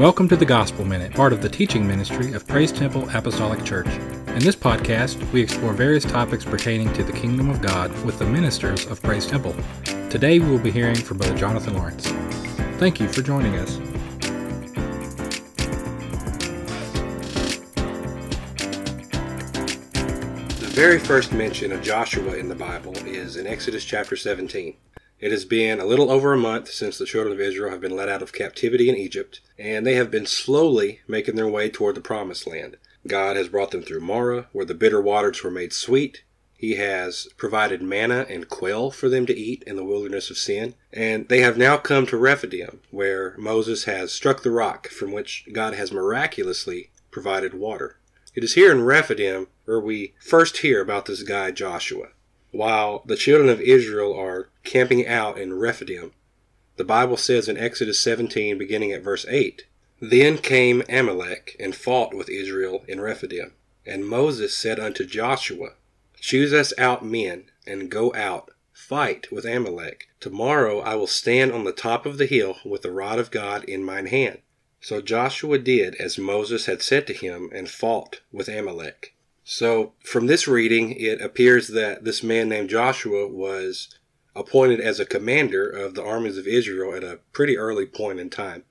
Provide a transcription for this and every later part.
Welcome to the Gospel Minute, part of the teaching ministry of Praise Temple Apostolic Church. In this podcast, we explore various topics pertaining to the kingdom of God with the ministers of Praise Temple. Today, we will be hearing from Brother Jonathan Lawrence. Thank you for joining us. The very first mention of Joshua in the Bible is in Exodus chapter 17. It has been a little over a month since the children of Israel have been led out of captivity in Egypt, and they have been slowly making their way toward the promised land. God has brought them through Marah, where the bitter waters were made sweet. He has provided manna and quail for them to eat in the wilderness of sin. And they have now come to Rephidim, where Moses has struck the rock from which God has miraculously provided water. It is here in Rephidim where we first hear about this guy Joshua. While the children of Israel are camping out in Rephidim, the Bible says in Exodus 17, beginning at verse 8, Then came Amalek and fought with Israel in Rephidim. And Moses said unto Joshua, Choose us out men, and go out, fight with Amalek. Tomorrow I will stand on the top of the hill with the rod of God in mine hand. So Joshua did as Moses had said to him, and fought with Amalek. So, from this reading, it appears that this man named Joshua was appointed as a commander of the armies of Israel at a pretty early point in time.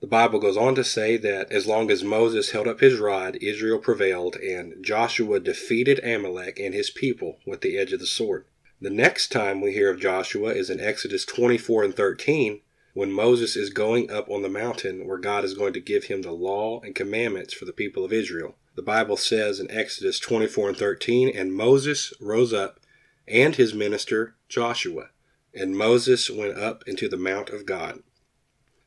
The Bible goes on to say that as long as Moses held up his rod, Israel prevailed, and Joshua defeated Amalek and his people with the edge of the sword. The next time we hear of Joshua is in Exodus 24 and 13, when Moses is going up on the mountain where God is going to give him the law and commandments for the people of Israel. The Bible says in Exodus 24 and 13, And Moses rose up, and his minister Joshua, and Moses went up into the mount of God.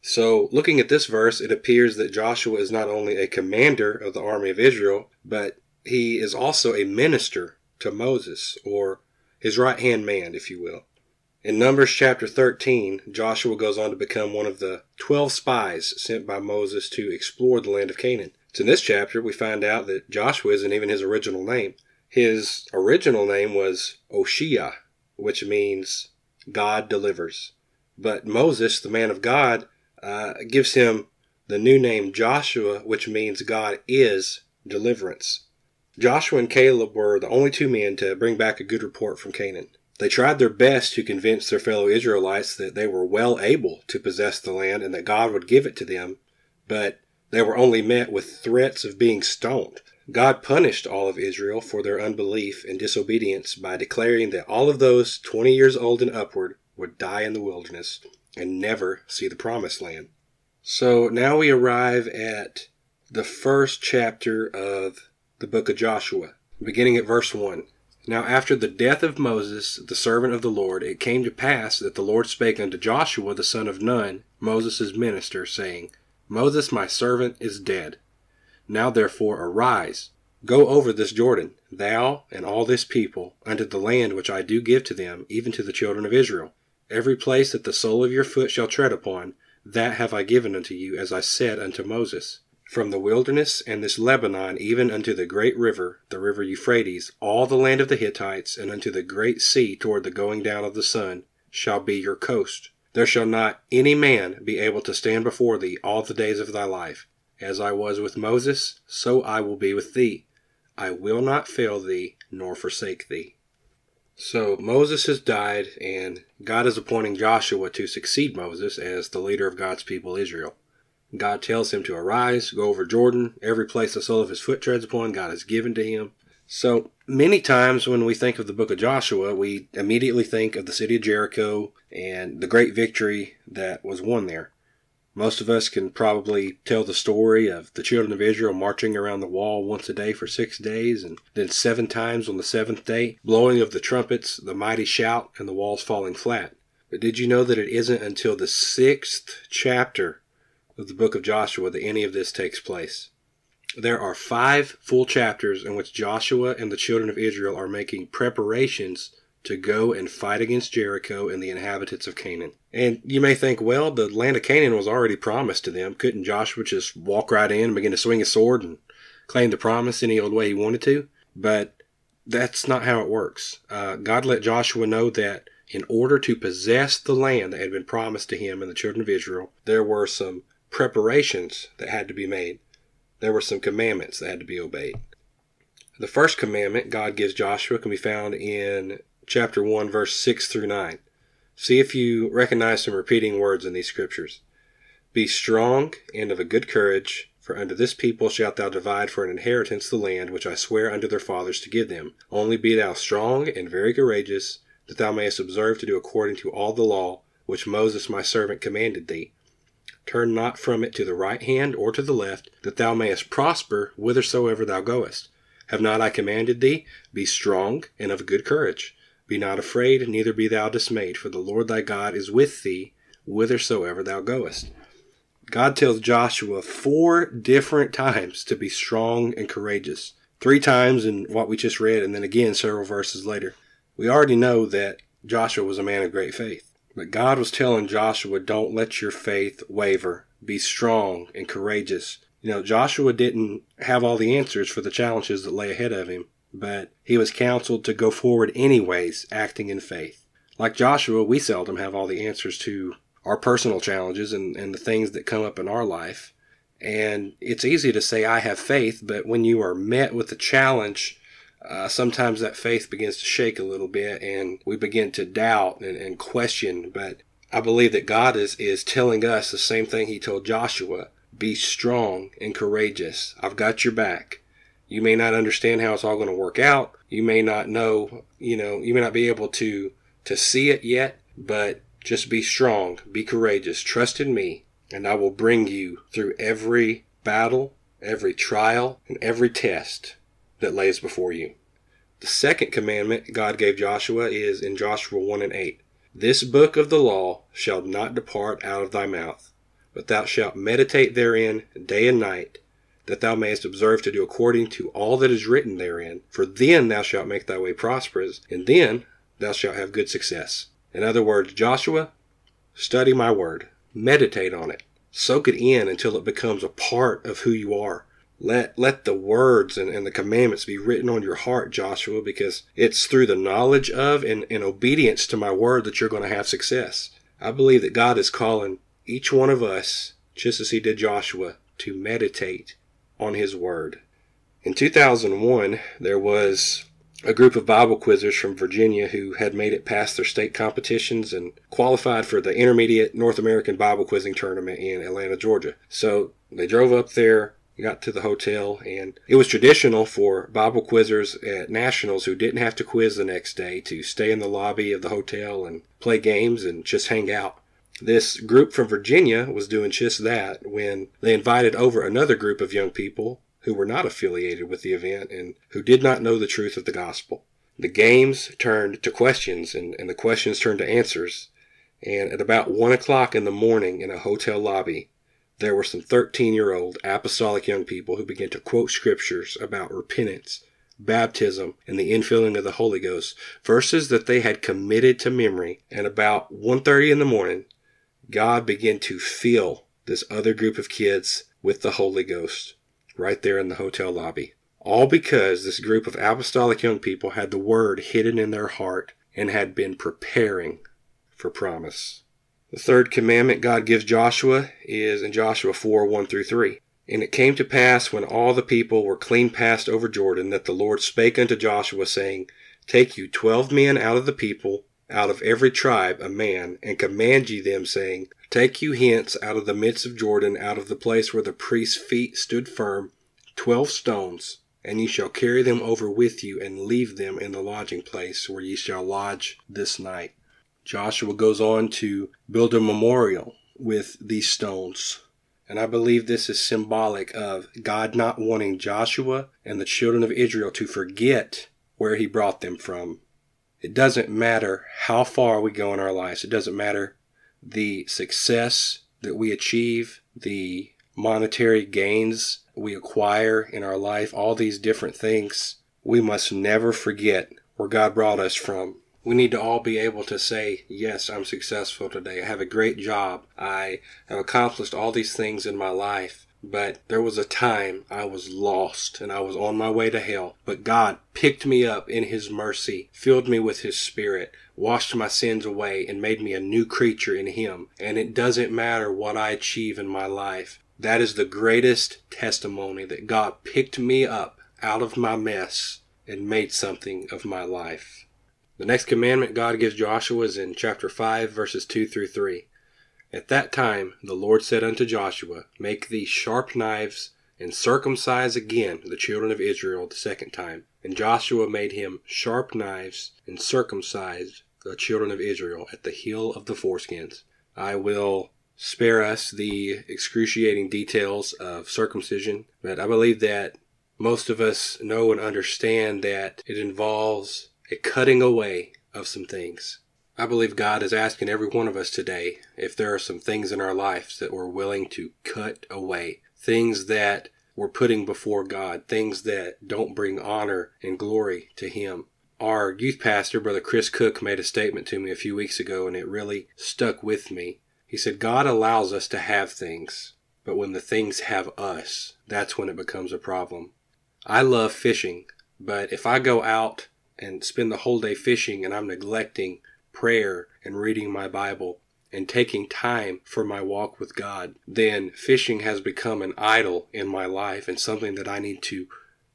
So, looking at this verse, it appears that Joshua is not only a commander of the army of Israel, but he is also a minister to Moses, or his right hand man, if you will. In Numbers chapter 13, Joshua goes on to become one of the 12 spies sent by Moses to explore the land of Canaan. So in this chapter, we find out that Joshua isn't even his original name. His original name was Oshea, which means God delivers. But Moses, the man of God, uh, gives him the new name Joshua, which means God is deliverance. Joshua and Caleb were the only two men to bring back a good report from Canaan. They tried their best to convince their fellow Israelites that they were well able to possess the land and that God would give it to them, but they were only met with threats of being stoned. God punished all of Israel for their unbelief and disobedience by declaring that all of those 20 years old and upward would die in the wilderness and never see the promised land. So now we arrive at the first chapter of the book of Joshua, beginning at verse 1. Now after the death of Moses, the servant of the Lord, it came to pass that the Lord spake unto Joshua the son of Nun, Moses' minister, saying, Moses my servant is dead. Now therefore arise, go over this Jordan, thou and all this people, unto the land which I do give to them, even to the children of Israel. Every place that the sole of your foot shall tread upon, that have I given unto you, as I said unto Moses. From the wilderness and this Lebanon even unto the great river, the river Euphrates, all the land of the Hittites, and unto the great sea toward the going down of the sun, shall be your coast. There shall not any man be able to stand before thee all the days of thy life. As I was with Moses, so I will be with thee. I will not fail thee nor forsake thee. So Moses has died, and God is appointing Joshua to succeed Moses as the leader of God's people Israel. God tells him to arise, go over Jordan, every place the sole of his foot treads upon, God has given to him. So many times when we think of the book of Joshua, we immediately think of the city of Jericho and the great victory that was won there. Most of us can probably tell the story of the children of Israel marching around the wall once a day for six days, and then seven times on the seventh day, blowing of the trumpets, the mighty shout, and the walls falling flat. But did you know that it isn't until the sixth chapter of the book of Joshua that any of this takes place? There are five full chapters in which Joshua and the children of Israel are making preparations to go and fight against Jericho and the inhabitants of Canaan. And you may think, well, the land of Canaan was already promised to them. Couldn't Joshua just walk right in and begin to swing his sword and claim the promise any old way he wanted to? But that's not how it works. Uh, God let Joshua know that in order to possess the land that had been promised to him and the children of Israel, there were some preparations that had to be made. There were some commandments that had to be obeyed. The first commandment God gives Joshua can be found in chapter 1, verse 6 through 9. See if you recognize some repeating words in these scriptures. Be strong and of a good courage, for unto this people shalt thou divide for an inheritance the land which I swear unto their fathers to give them. Only be thou strong and very courageous, that thou mayest observe to do according to all the law which Moses my servant commanded thee. Turn not from it to the right hand or to the left, that thou mayest prosper whithersoever thou goest. Have not I commanded thee? Be strong and of good courage. Be not afraid, neither be thou dismayed, for the Lord thy God is with thee whithersoever thou goest. God tells Joshua four different times to be strong and courageous. Three times in what we just read, and then again several verses later. We already know that Joshua was a man of great faith. But God was telling Joshua, don't let your faith waver. Be strong and courageous. You know, Joshua didn't have all the answers for the challenges that lay ahead of him, but he was counseled to go forward anyways, acting in faith. Like Joshua, we seldom have all the answers to our personal challenges and, and the things that come up in our life. And it's easy to say, I have faith, but when you are met with a challenge, uh, sometimes that faith begins to shake a little bit and we begin to doubt and, and question. But I believe that God is, is telling us the same thing He told Joshua be strong and courageous. I've got your back. You may not understand how it's all going to work out. You may not know, you know, you may not be able to, to see it yet, but just be strong, be courageous, trust in me, and I will bring you through every battle, every trial, and every test that lays before you. The second commandment God gave Joshua is in Joshua 1 and 8. This book of the law shall not depart out of thy mouth, but thou shalt meditate therein day and night, that thou mayest observe to do according to all that is written therein. For then thou shalt make thy way prosperous, and then thou shalt have good success. In other words, Joshua, study my word, meditate on it, soak it in until it becomes a part of who you are. Let let the words and, and the commandments be written on your heart, Joshua, because it's through the knowledge of and, and obedience to my word that you're going to have success. I believe that God is calling each one of us, just as he did Joshua, to meditate on his word. In 2001, there was a group of Bible quizzers from Virginia who had made it past their state competitions and qualified for the Intermediate North American Bible Quizzing Tournament in Atlanta, Georgia. So they drove up there, got to the hotel, and it was traditional for Bible quizzers at nationals who didn't have to quiz the next day to stay in the lobby of the hotel and play games and just hang out. This group from Virginia was doing just that when they invited over another group of young people who were not affiliated with the event and who did not know the truth of the gospel. The games turned to questions and, and the questions turned to answers. And at about one o'clock in the morning in a hotel lobby, there were some 13 year old apostolic young people who began to quote scriptures about repentance, baptism, and the infilling of the Holy Ghost, verses that they had committed to memory. And about 1.30 in the morning, God began to fill this other group of kids with the Holy Ghost right there in the hotel lobby. All because this group of apostolic young people had the word hidden in their heart and had been preparing for promise. The third commandment God gives Joshua is in Joshua 4 1 through 3. And it came to pass when all the people were clean passed over Jordan that the Lord spake unto Joshua, saying, Take you twelve men out of the people, out of every tribe a man, and command ye them, saying, Take you hence out of the midst of Jordan, out of the place where the priest's feet stood firm, twelve stones, and ye shall carry them over with you, and leave them in the lodging place where ye shall lodge this night. Joshua goes on to build a memorial with these stones. And I believe this is symbolic of God not wanting Joshua and the children of Israel to forget where he brought them from. It doesn't matter how far we go in our lives. It doesn't matter the success that we achieve, the monetary gains we acquire in our life, all these different things, we must never forget where God brought us from. We need to all be able to say, Yes, I'm successful today. I have a great job. I have accomplished all these things in my life. But there was a time I was lost and I was on my way to hell. But God picked me up in His mercy, filled me with His Spirit, washed my sins away, and made me a new creature in Him. And it doesn't matter what I achieve in my life. That is the greatest testimony that God picked me up out of my mess and made something of my life. The next commandment God gives Joshua is in chapter 5, verses 2 through 3. At that time the Lord said unto Joshua, Make thee sharp knives, and circumcise again the children of Israel the second time. And Joshua made him sharp knives, and circumcised the children of Israel at the heel of the foreskins. I will spare us the excruciating details of circumcision, but I believe that most of us know and understand that it involves a cutting away of some things. I believe God is asking every one of us today if there are some things in our lives that we're willing to cut away, things that we're putting before God, things that don't bring honor and glory to Him. Our youth pastor, Brother Chris Cook, made a statement to me a few weeks ago and it really stuck with me. He said, God allows us to have things, but when the things have us, that's when it becomes a problem. I love fishing, but if I go out and spend the whole day fishing and I'm neglecting prayer and reading my Bible and taking time for my walk with God, then fishing has become an idol in my life and something that I need to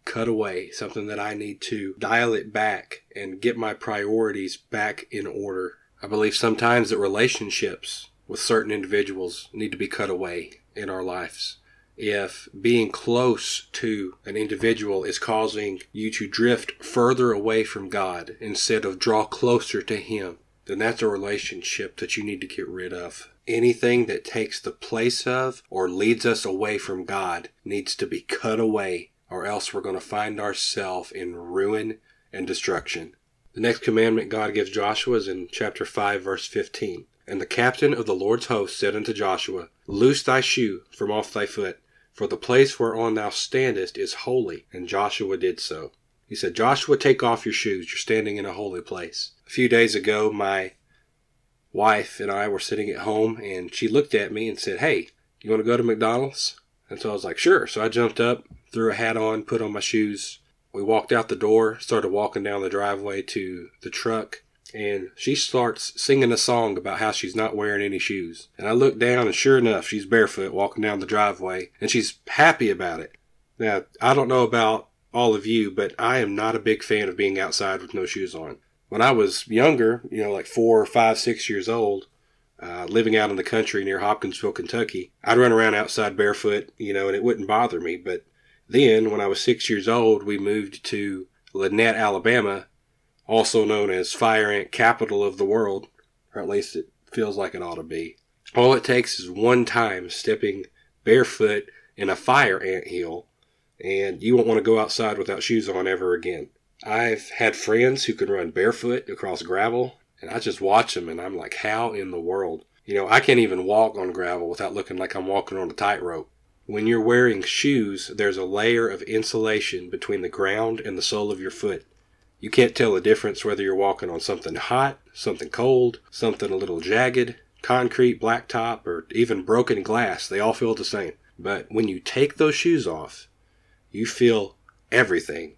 cut away, something that I need to dial it back and get my priorities back in order. I believe sometimes that relationships with certain individuals need to be cut away in our lives. If being close to an individual is causing you to drift further away from God instead of draw closer to Him, then that's a relationship that you need to get rid of. Anything that takes the place of or leads us away from God needs to be cut away, or else we're going to find ourselves in ruin and destruction. The next commandment God gives Joshua is in chapter 5, verse 15. And the captain of the Lord's host said unto Joshua, Loose thy shoe from off thy foot, for the place whereon thou standest is holy. And Joshua did so. He said, Joshua, take off your shoes. You're standing in a holy place. A few days ago, my wife and I were sitting at home, and she looked at me and said, Hey, you want to go to McDonald's? And so I was like, Sure. So I jumped up, threw a hat on, put on my shoes. We walked out the door, started walking down the driveway to the truck, and she starts singing a song about how she's not wearing any shoes. And I look down, and sure enough, she's barefoot walking down the driveway, and she's happy about it. Now, I don't know about all of you, but I am not a big fan of being outside with no shoes on. When I was younger, you know, like four, five, six years old, uh, living out in the country near Hopkinsville, Kentucky, I'd run around outside barefoot, you know, and it wouldn't bother me. But then, when I was six years old, we moved to Lanett, Alabama, also known as fire ant capital of the world, or at least it feels like it ought to be. All it takes is one time stepping barefoot in a fire ant hill and you won't want to go outside without shoes on ever again. I've had friends who can run barefoot across gravel, and I just watch them and I'm like, how in the world? You know, I can't even walk on gravel without looking like I'm walking on a tightrope. When you're wearing shoes, there's a layer of insulation between the ground and the sole of your foot. You can't tell the difference whether you're walking on something hot, something cold, something a little jagged, concrete, blacktop, or even broken glass. They all feel the same. But when you take those shoes off, you feel everything.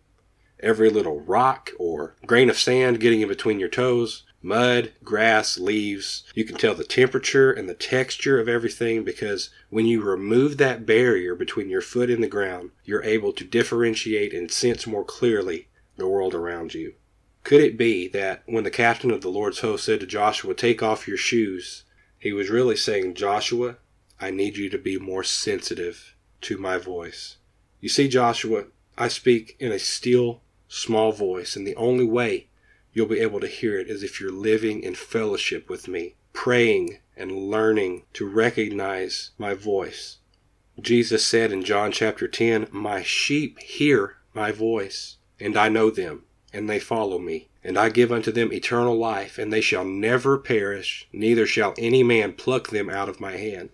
Every little rock or grain of sand getting in between your toes, mud, grass, leaves. You can tell the temperature and the texture of everything because when you remove that barrier between your foot and the ground, you're able to differentiate and sense more clearly the world around you. Could it be that when the captain of the Lord's host said to Joshua, Take off your shoes, he was really saying, Joshua, I need you to be more sensitive to my voice. You see, Joshua, I speak in a still, small voice, and the only way you'll be able to hear it is if you're living in fellowship with me, praying and learning to recognize my voice. Jesus said in John chapter 10, My sheep hear my voice, and I know them, and they follow me. And I give unto them eternal life, and they shall never perish, neither shall any man pluck them out of my hand.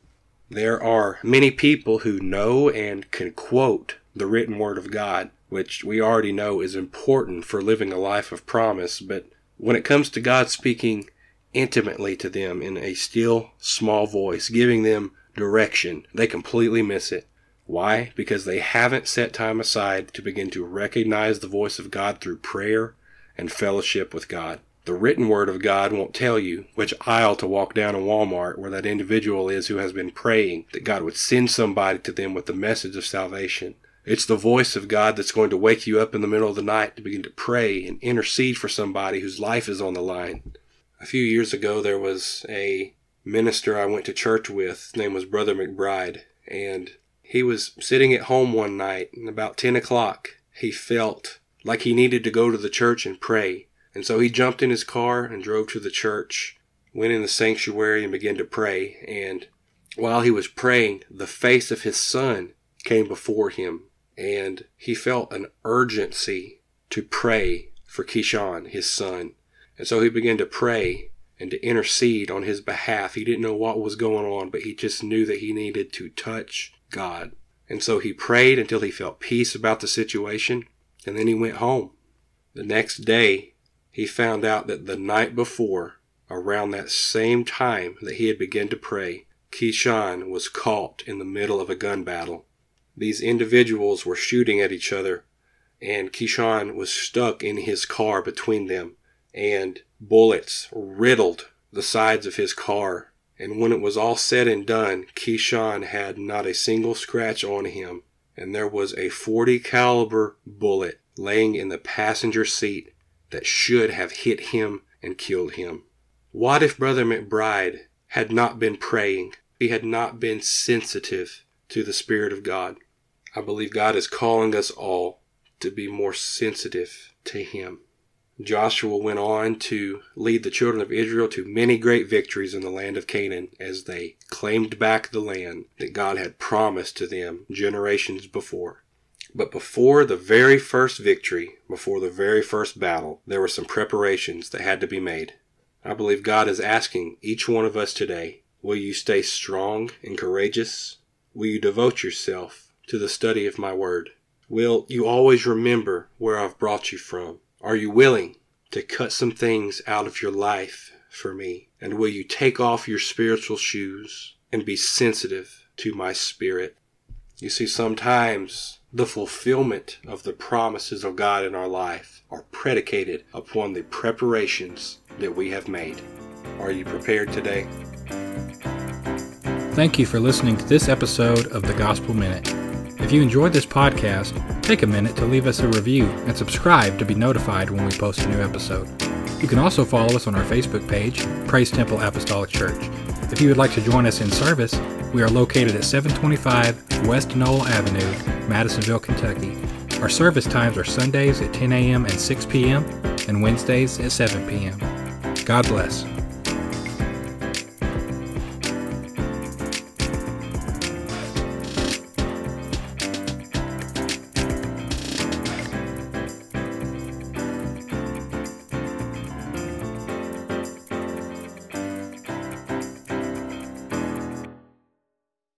There are many people who know and can quote the written word of God, which we already know is important for living a life of promise, but when it comes to God speaking intimately to them in a still, small voice, giving them direction, they completely miss it. Why? Because they haven't set time aside to begin to recognize the voice of God through prayer and fellowship with God. The written word of God won't tell you which aisle to walk down in Walmart where that individual is who has been praying that God would send somebody to them with the message of salvation. It's the voice of God that's going to wake you up in the middle of the night to begin to pray and intercede for somebody whose life is on the line. A few years ago, there was a minister I went to church with. His name was Brother McBride, and he was sitting at home one night, and about 10 o'clock, he felt like he needed to go to the church and pray. And so he jumped in his car and drove to the church, went in the sanctuary and began to pray. And while he was praying, the face of his son came before him, and he felt an urgency to pray for Keyshawn, his son. And so he began to pray and to intercede on his behalf. He didn't know what was going on, but he just knew that he needed to touch God. And so he prayed until he felt peace about the situation, and then he went home. The next day, he found out that the night before, around that same time that he had begun to pray, Keyshawn was caught in the middle of a gun battle. These individuals were shooting at each other, and Keyshawn was stuck in his car between them, and bullets riddled the sides of his car and when it was all said and done, Keyshawn had not a single scratch on him, and there was a 40 caliber bullet laying in the passenger seat that should have hit him and killed him. What if Brother McBride had not been praying? He had not been sensitive to the Spirit of God. I believe God is calling us all to be more sensitive to Him. Joshua went on to lead the children of Israel to many great victories in the land of Canaan as they claimed back the land that God had promised to them generations before. But before the very first victory, before the very first battle, there were some preparations that had to be made. I believe God is asking each one of us today will you stay strong and courageous? Will you devote yourself to the study of my word? Will you always remember where I've brought you from? Are you willing to cut some things out of your life for me? And will you take off your spiritual shoes and be sensitive to my spirit? You see, sometimes the fulfillment of the promises of God in our life are predicated upon the preparations that we have made. Are you prepared today? Thank you for listening to this episode of the Gospel Minute. If you enjoyed this podcast, take a minute to leave us a review and subscribe to be notified when we post a new episode. You can also follow us on our Facebook page, Praise Temple Apostolic Church. If you would like to join us in service, we are located at 725 West Knoll Avenue, Madisonville, Kentucky. Our service times are Sundays at 10 a.m. and 6 p.m., and Wednesdays at 7 p.m. God bless.